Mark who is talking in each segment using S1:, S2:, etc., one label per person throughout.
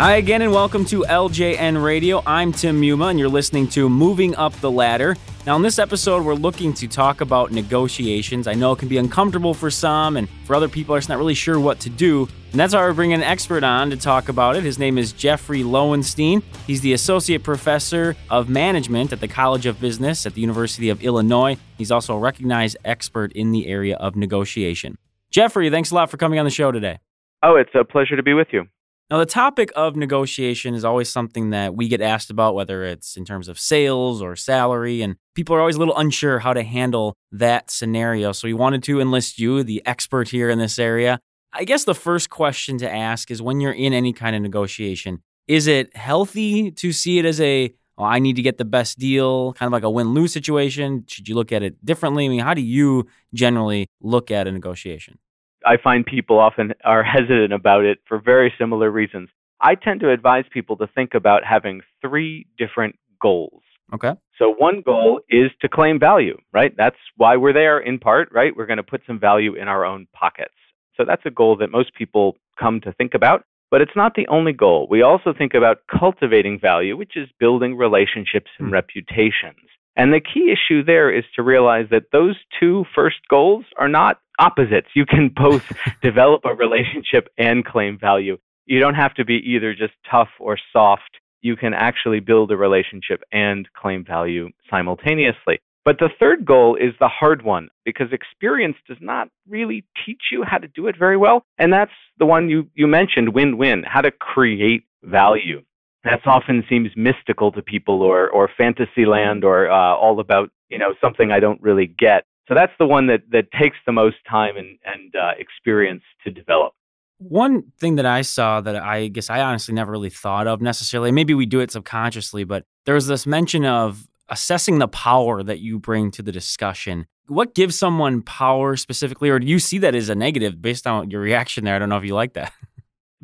S1: Hi again, and welcome to LJN Radio. I'm Tim Muma, and you're listening to Moving Up the Ladder. Now, in this episode, we're looking to talk about negotiations. I know it can be uncomfortable for some, and for other people, are just not really sure what to do. And that's why we're bringing an expert on to talk about it. His name is Jeffrey Loewenstein. He's the Associate Professor of Management at the College of Business at the University of Illinois. He's also a recognized expert in the area of negotiation. Jeffrey, thanks a lot for coming on the show today.
S2: Oh, it's a pleasure to be with you.
S1: Now, the topic of negotiation is always something that we get asked about, whether it's in terms of sales or salary, and people are always a little unsure how to handle that scenario. So, we wanted to enlist you, the expert here in this area. I guess the first question to ask is when you're in any kind of negotiation, is it healthy to see it as a, oh, I need to get the best deal, kind of like a win lose situation? Should you look at it differently? I mean, how do you generally look at a negotiation?
S2: I find people often are hesitant about it for very similar reasons. I tend to advise people to think about having three different goals.
S1: Okay.
S2: So one goal is to claim value, right? That's why we're there in part, right? We're going to put some value in our own pockets. So that's a goal that most people come to think about, but it's not the only goal. We also think about cultivating value, which is building relationships and mm. reputations. And the key issue there is to realize that those two first goals are not opposites. You can both develop a relationship and claim value. You don't have to be either just tough or soft. You can actually build a relationship and claim value simultaneously. But the third goal is the hard one because experience does not really teach you how to do it very well. And that's the one you, you mentioned win win, how to create value. That often seems mystical to people or, or fantasy land or uh, all about you know something I don't really get. So that's the one that, that takes the most time and, and uh, experience to develop.
S1: One thing that I saw that I guess I honestly never really thought of necessarily, maybe we do it subconsciously, but there was this mention of assessing the power that you bring to the discussion. What gives someone power specifically, or do you see that as a negative based on your reaction there? I don't know if you like that.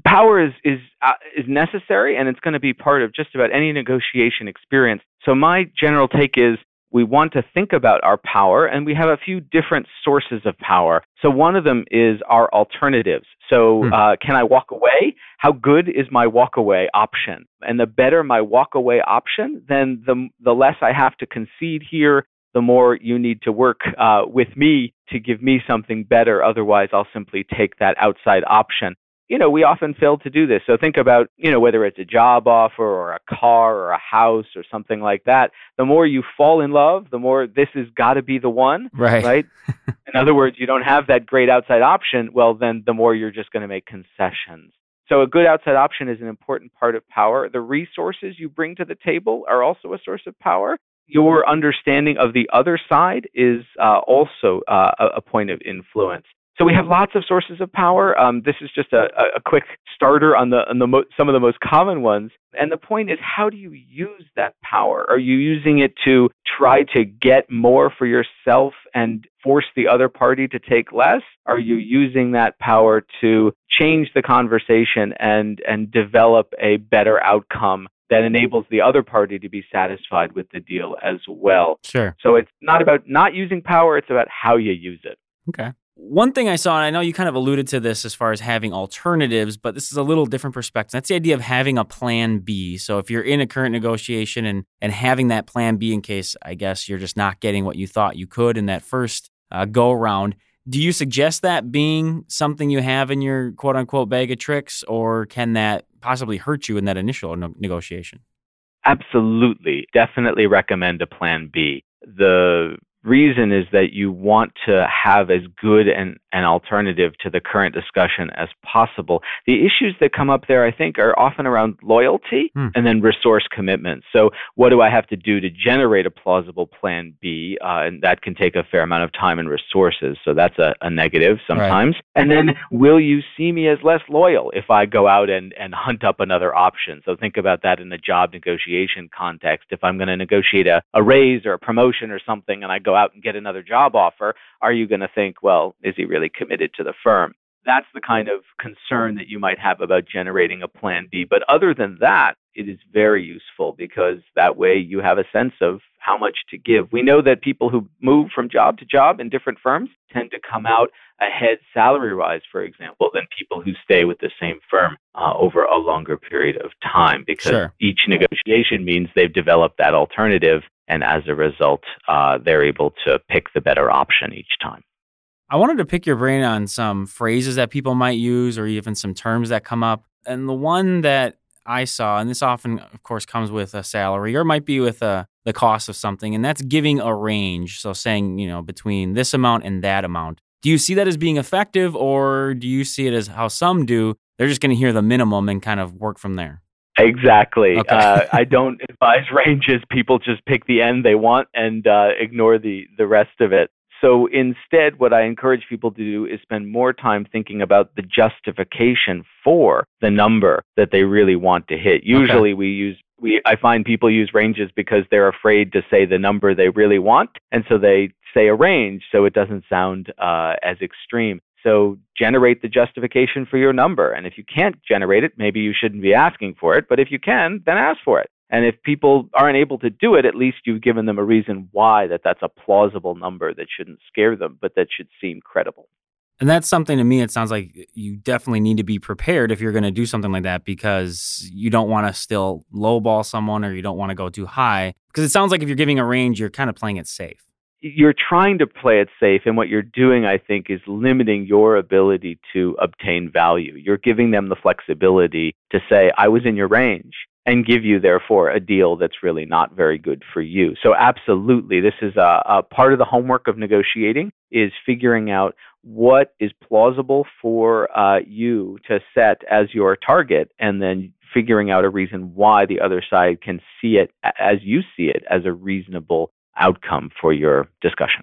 S2: Power is is uh, is necessary, and it's going to be part of just about any negotiation experience. So my general take is we want to think about our power, and we have a few different sources of power. So, one of them is our alternatives. So, hmm. uh, can I walk away? How good is my walk away option? And the better my walk away option, then the, the less I have to concede here, the more you need to work uh, with me to give me something better. Otherwise, I'll simply take that outside option you know, we often fail to do this. So think about, you know, whether it's a job offer or a car or a house or something like that. The more you fall in love, the more this has got to be the one,
S1: right?
S2: Right. in other words, you don't have that great outside option. Well, then the more you're just going to make concessions. So a good outside option is an important part of power. The resources you bring to the table are also a source of power. Your understanding of the other side is uh, also uh, a point of influence. So we have lots of sources of power. Um, this is just a, a, quick starter on the on the mo- some of the most common ones. And the point is, how do you use that power? Are you using it to try to get more for yourself and force the other party to take less? Are you using that power to change the conversation and and develop a better outcome that enables the other party to be satisfied with the deal as well.
S1: Sure.
S2: So it's not about not using power, it's about how you use it.
S1: Okay. One thing I saw, and I know you kind of alluded to this as far as having alternatives, but this is a little different perspective. That's the idea of having a plan B. So if you're in a current negotiation and and having that plan B in case I guess you're just not getting what you thought you could in that first uh, go around, do you suggest that being something you have in your quote unquote bag of tricks, or can that possibly hurt you in that initial no- negotiation?
S2: Absolutely. Definitely recommend a plan B. The reason is that you want to have as good an, an alternative to the current discussion as possible. The issues that come up there, I think, are often around loyalty hmm. and then resource commitment. So, what do I have to do to generate a plausible plan B? Uh, and that can take a fair amount of time and resources. So, that's a, a negative sometimes. Right. And then, will you see me as less loyal if I go out and, and hunt up another option? So, think about that in a job negotiation context. If I'm going to negotiate a, a raise or a promotion or something and I go out and get another job offer, are you going to think, well, is he really committed to the firm? That's the kind of concern that you might have about generating a plan B. But other than that, it is very useful because that way you have a sense of how much to give. We know that people who move from job to job in different firms tend to come out ahead salary wise, for example, than people who stay with the same firm uh, over a longer period of time because
S1: Sure.
S2: each negotiation means they've developed that alternative. And as a result, uh, they're able to pick the better option each time.
S1: I wanted to pick your brain on some phrases that people might use or even some terms that come up. And the one that I saw, and this often, of course, comes with a salary or might be with a, the cost of something, and that's giving a range. So saying, you know, between this amount and that amount. Do you see that as being effective, or do you see it as how some do? They're just going to hear the minimum and kind of work from there.
S2: Exactly.
S1: Okay.
S2: uh, I don't advise ranges. People just pick the end they want and uh, ignore the, the rest of it. So instead, what I encourage people to do is spend more time thinking about the justification for the number that they really want to hit. Usually, we use we I find people use ranges because they're afraid to say the number they really want, and so they say a range so it doesn't sound uh, as extreme. So generate the justification for your number, and if you can't generate it, maybe you shouldn't be asking for it. But if you can, then ask for it. And if people aren't able to do it, at least you've given them a reason why that that's a plausible number that shouldn't scare them, but that should seem credible.
S1: And that's something to me, it sounds like you definitely need to be prepared if you're going to do something like that because you don't want to still lowball someone or you don't want to go too high. Because it sounds like if you're giving a range, you're kind of playing it safe.
S2: You're trying to play it safe, and what you're doing, I think, is limiting your ability to obtain value. You're giving them the flexibility to say, I was in your range, and give you, therefore, a deal that's really not very good for you. So, absolutely, this is a, a part of the homework of negotiating is figuring out what is plausible for uh, you to set as your target, and then figuring out a reason why the other side can see it as you see it as a reasonable outcome for your discussion.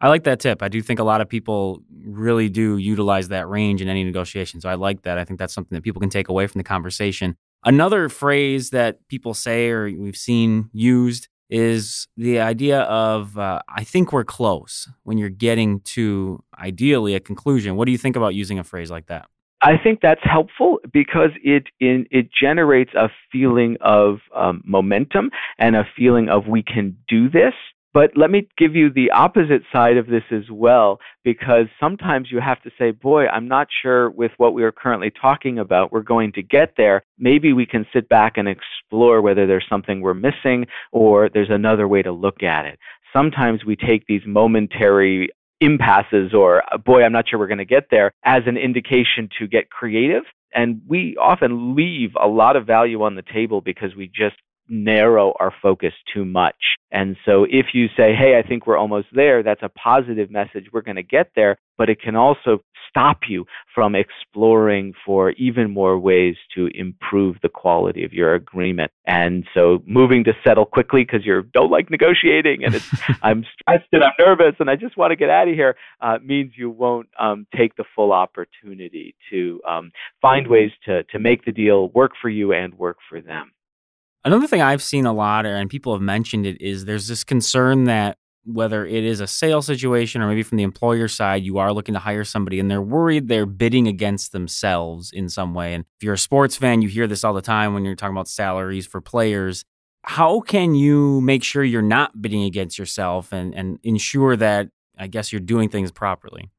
S1: I like that tip. I do think a lot of people really do utilize that range in any negotiation. So I like that. I think that's something that people can take away from the conversation. Another phrase that people say or we've seen used is the idea of uh, I think we're close when you're getting to ideally a conclusion. What do you think about using a phrase like that?
S2: I think that's helpful because it in, it generates a feeling of um, momentum and a feeling of we can do this. But let me give you the opposite side of this as well, because sometimes you have to say, boy, I'm not sure with what we are currently talking about, we're going to get there. Maybe we can sit back and explore whether there's something we're missing or there's another way to look at it. Sometimes we take these momentary impasses or uh, boy i'm not sure we're going to get there as an indication to get creative. And we often leave a lot of value on the table because we just narrow our focus too much and so if you say hey i think we're almost there that's a positive message we're going to get there but it can also stop you from exploring for even more ways to improve the quality of your agreement. And so moving to settle quickly because you don't like negotiating and it's, I'm stressed and I'm nervous and I just want to get out of here uh, means you won't um, take the full opportunity to um, find ways to, to make the deal work for you and work for them.
S1: Another thing I've seen a lot, and people have mentioned it, is there's this concern that whether it is a sales situation or maybe from the employer side, you are looking to hire somebody and they're worried they're bidding against themselves in some way. And if you're a sports fan, you hear this all the time when you're talking about salaries for players. How can you make sure you're not bidding against yourself and, and ensure that, I guess, you're doing things properly?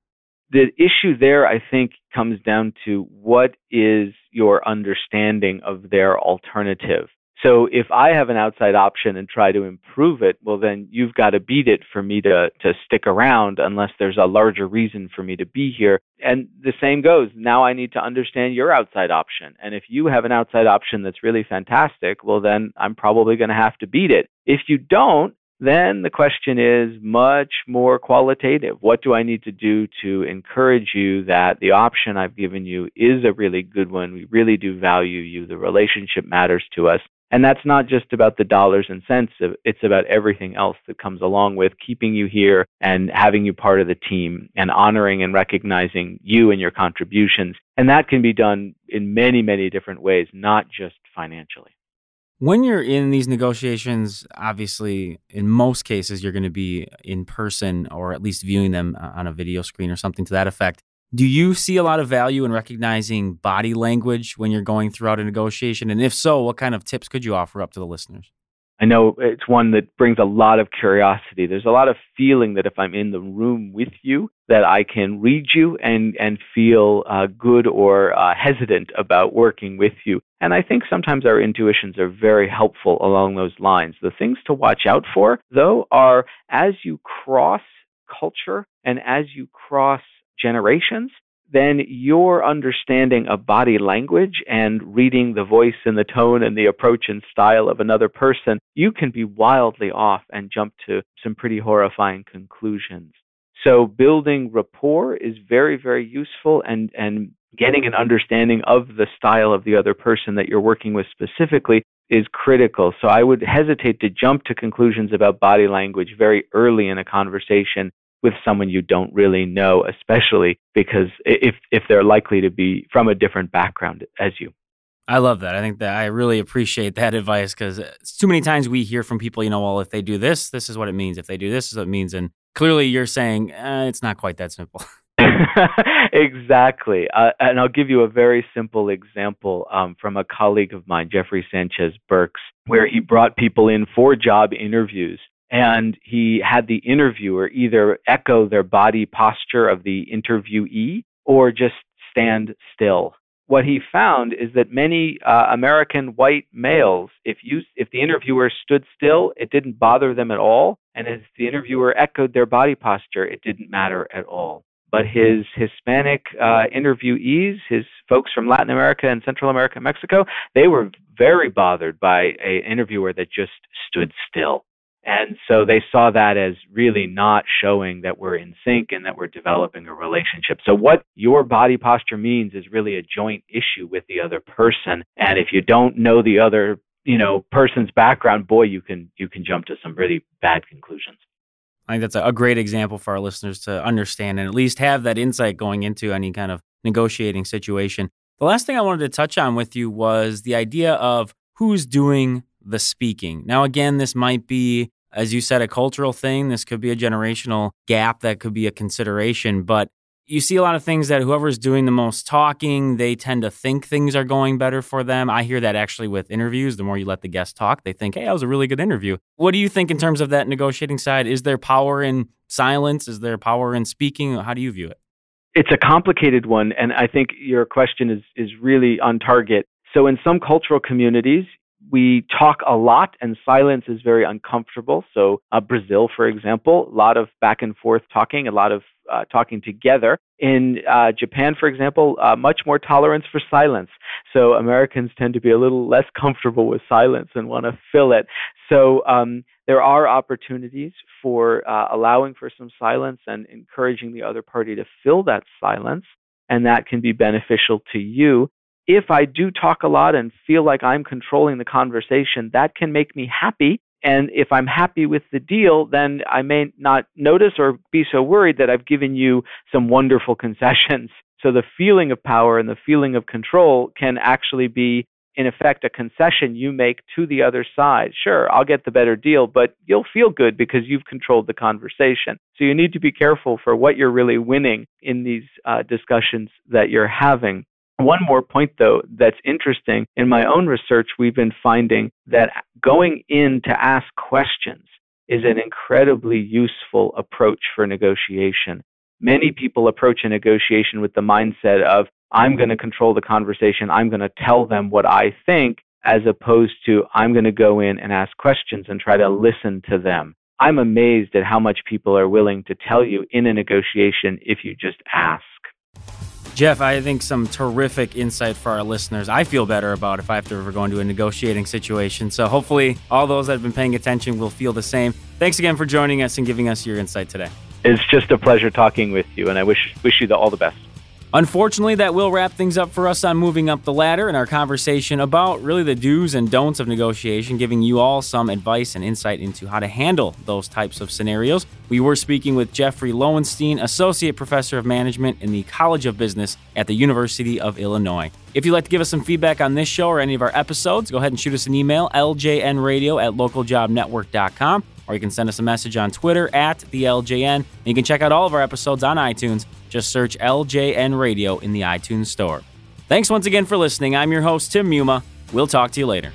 S2: The issue there, I think, comes down to what is your understanding of their alternative. So if I have an outside option and try to improve it, well, then you've got to beat it for me to, to stick around unless there's a larger reason for me to be here. And the same goes. Now I need to understand your outside option. And if you have an outside option that's really fantastic, well, then I'm probably going to have to beat it. If you don't, then the question is much more qualitative. What do I need to do to encourage you that the option I've given you is a really good one? We really do value you. The relationship matters to us. And that's not just about the dollars and cents, it's about everything else that comes along with keeping you here and having you part of the team and honoring and recognizing you and your contributions. And that can be done in many, many different ways, not just financially.
S1: When you're in these negotiations, obviously, in most cases, you're going to be in person or at least viewing them uh, on a video screen or something to that effect. Do you see a lot of value in recognizing body language when you're going throughout a negotiation? And if so, what kind of tips could you offer up to the listeners?
S2: I know it's one that brings a lot of curiosity. There's a lot of feeling that if I'm in the room with you, that I can read you and and feel uh, good or uh, hesitant about working with you. And I think sometimes our intuitions are very helpful along those lines. The things to watch out for, though, are as you cross culture and as you cross generations, then your understanding of body language and reading the voice and the tone and the approach and style of another person, you can be wildly off and jump to some pretty horrifying conclusions. So building rapport is very, very useful and, and getting an understanding of the style of the other person that you're working with specifically is critical. So I would hesitate to jump to conclusions about body language very early in a conversation with someone you don't really know, especially because if if they're likely to be from a different background as you.
S1: I love that. I think that I really appreciate that advice because too many times we hear from people, you know, well, if they do this, this is what it means. If they do this, this is what it means. And clearly you're saying eh, it's not quite that simple.
S2: exactly. Uh, and I'll give you a very simple example um, from a colleague of mine, Jeffrey Sanchez Burks, where he brought people in for job interviews and he had the interviewer either echo their body posture of the interviewee or just stand still. What he found is that many uh, American white males, if you if the interviewer stood still, it didn't bother them at all, and if the interviewer echoed their body posture, it didn't matter at all. But his Hispanic uh, interviewees, his folks from Latin America and Central America, Mexico, they were very bothered by an interviewer that just stood still and so they saw that as really not showing that we're in sync and that we're developing a relationship. So what your body posture means is really a joint issue with the other person. And if you don't know the other, you know, person's background, boy, you can you can jump to some really bad conclusions.
S1: I think that's a great example for our listeners to understand and at least have that insight going into any kind of negotiating situation. The last thing I wanted to touch on with you was the idea of who's doing the speaking. Now, again, this might be, as you said, a cultural thing. This could be a generational gap that could be a consideration. But you see a lot of things that whoever's doing the most talking, they tend to think things are going better for them. I hear that actually with interviews. The more you let the guest talk, they think, hey, that was a really good interview. What do you think in terms of that negotiating side? Is there power in silence? Is there power in speaking? How do you view it?
S2: It's a complicated one, and I think your question is is really on target. So in some cultural communities, we talk a lot and silence is very uncomfortable. So, uh, Brazil, for example, a lot of back and forth talking, a lot of uh, talking together. In uh, Japan, for example, uh, much more tolerance for silence. So, Americans tend to be a little less comfortable with silence and want to fill it. So, um, there are opportunities for uh, allowing for some silence and encouraging the other party to fill that silence and that can be beneficial to you if I do talk a lot and feel like I'm controlling the conversation, that can make me happy. And if I'm happy with the deal, then I may not notice or be so worried that I've given you some wonderful concessions. So the feeling of power and the feeling of control can actually be, in effect, a concession you make to the other side. Sure, I'll get the better deal, but you'll feel good because you've controlled the conversation. So you need to be careful for what you're really winning in these uh, discussions that you're having. One more point, though, that's interesting. In my own research, we've been finding that going in to ask questions is an incredibly useful approach for negotiation. Many people approach a negotiation with the mindset of, I'm going to control the conversation, I'm going to tell them what I think, as opposed to, I'm going to go in and ask questions and try to listen to them. I'm amazed at how much people are willing to tell you in a negotiation if you just ask.
S1: Jeff, I think some terrific insight for our listeners. I feel better about if I have to ever go into a negotiating situation. So hopefully, all those that have been paying attention will feel the same. Thanks again for joining us and giving us your insight today.
S2: It's just a pleasure talking with you, and I wish wish you the, all the best.
S1: Unfortunately, that will wrap things up for us on moving up the ladder in our conversation about really the do's and don'ts of negotiation, giving you all some advice and insight into how to handle those types of scenarios. We were speaking with Jeffrey Loewenstein, Associate Professor of Management in the College of Business at the University of Illinois. If you'd like to give us some feedback on this show or any of our episodes, go ahead and shoot us an email, ljnradio at localjobnetwork.com, or you can send us a message on Twitter at the LJN. And you can check out all of our episodes on iTunes just search LJN Radio in the iTunes Store. Thanks once again for listening. I'm your host, Tim Muma. We'll talk to you later.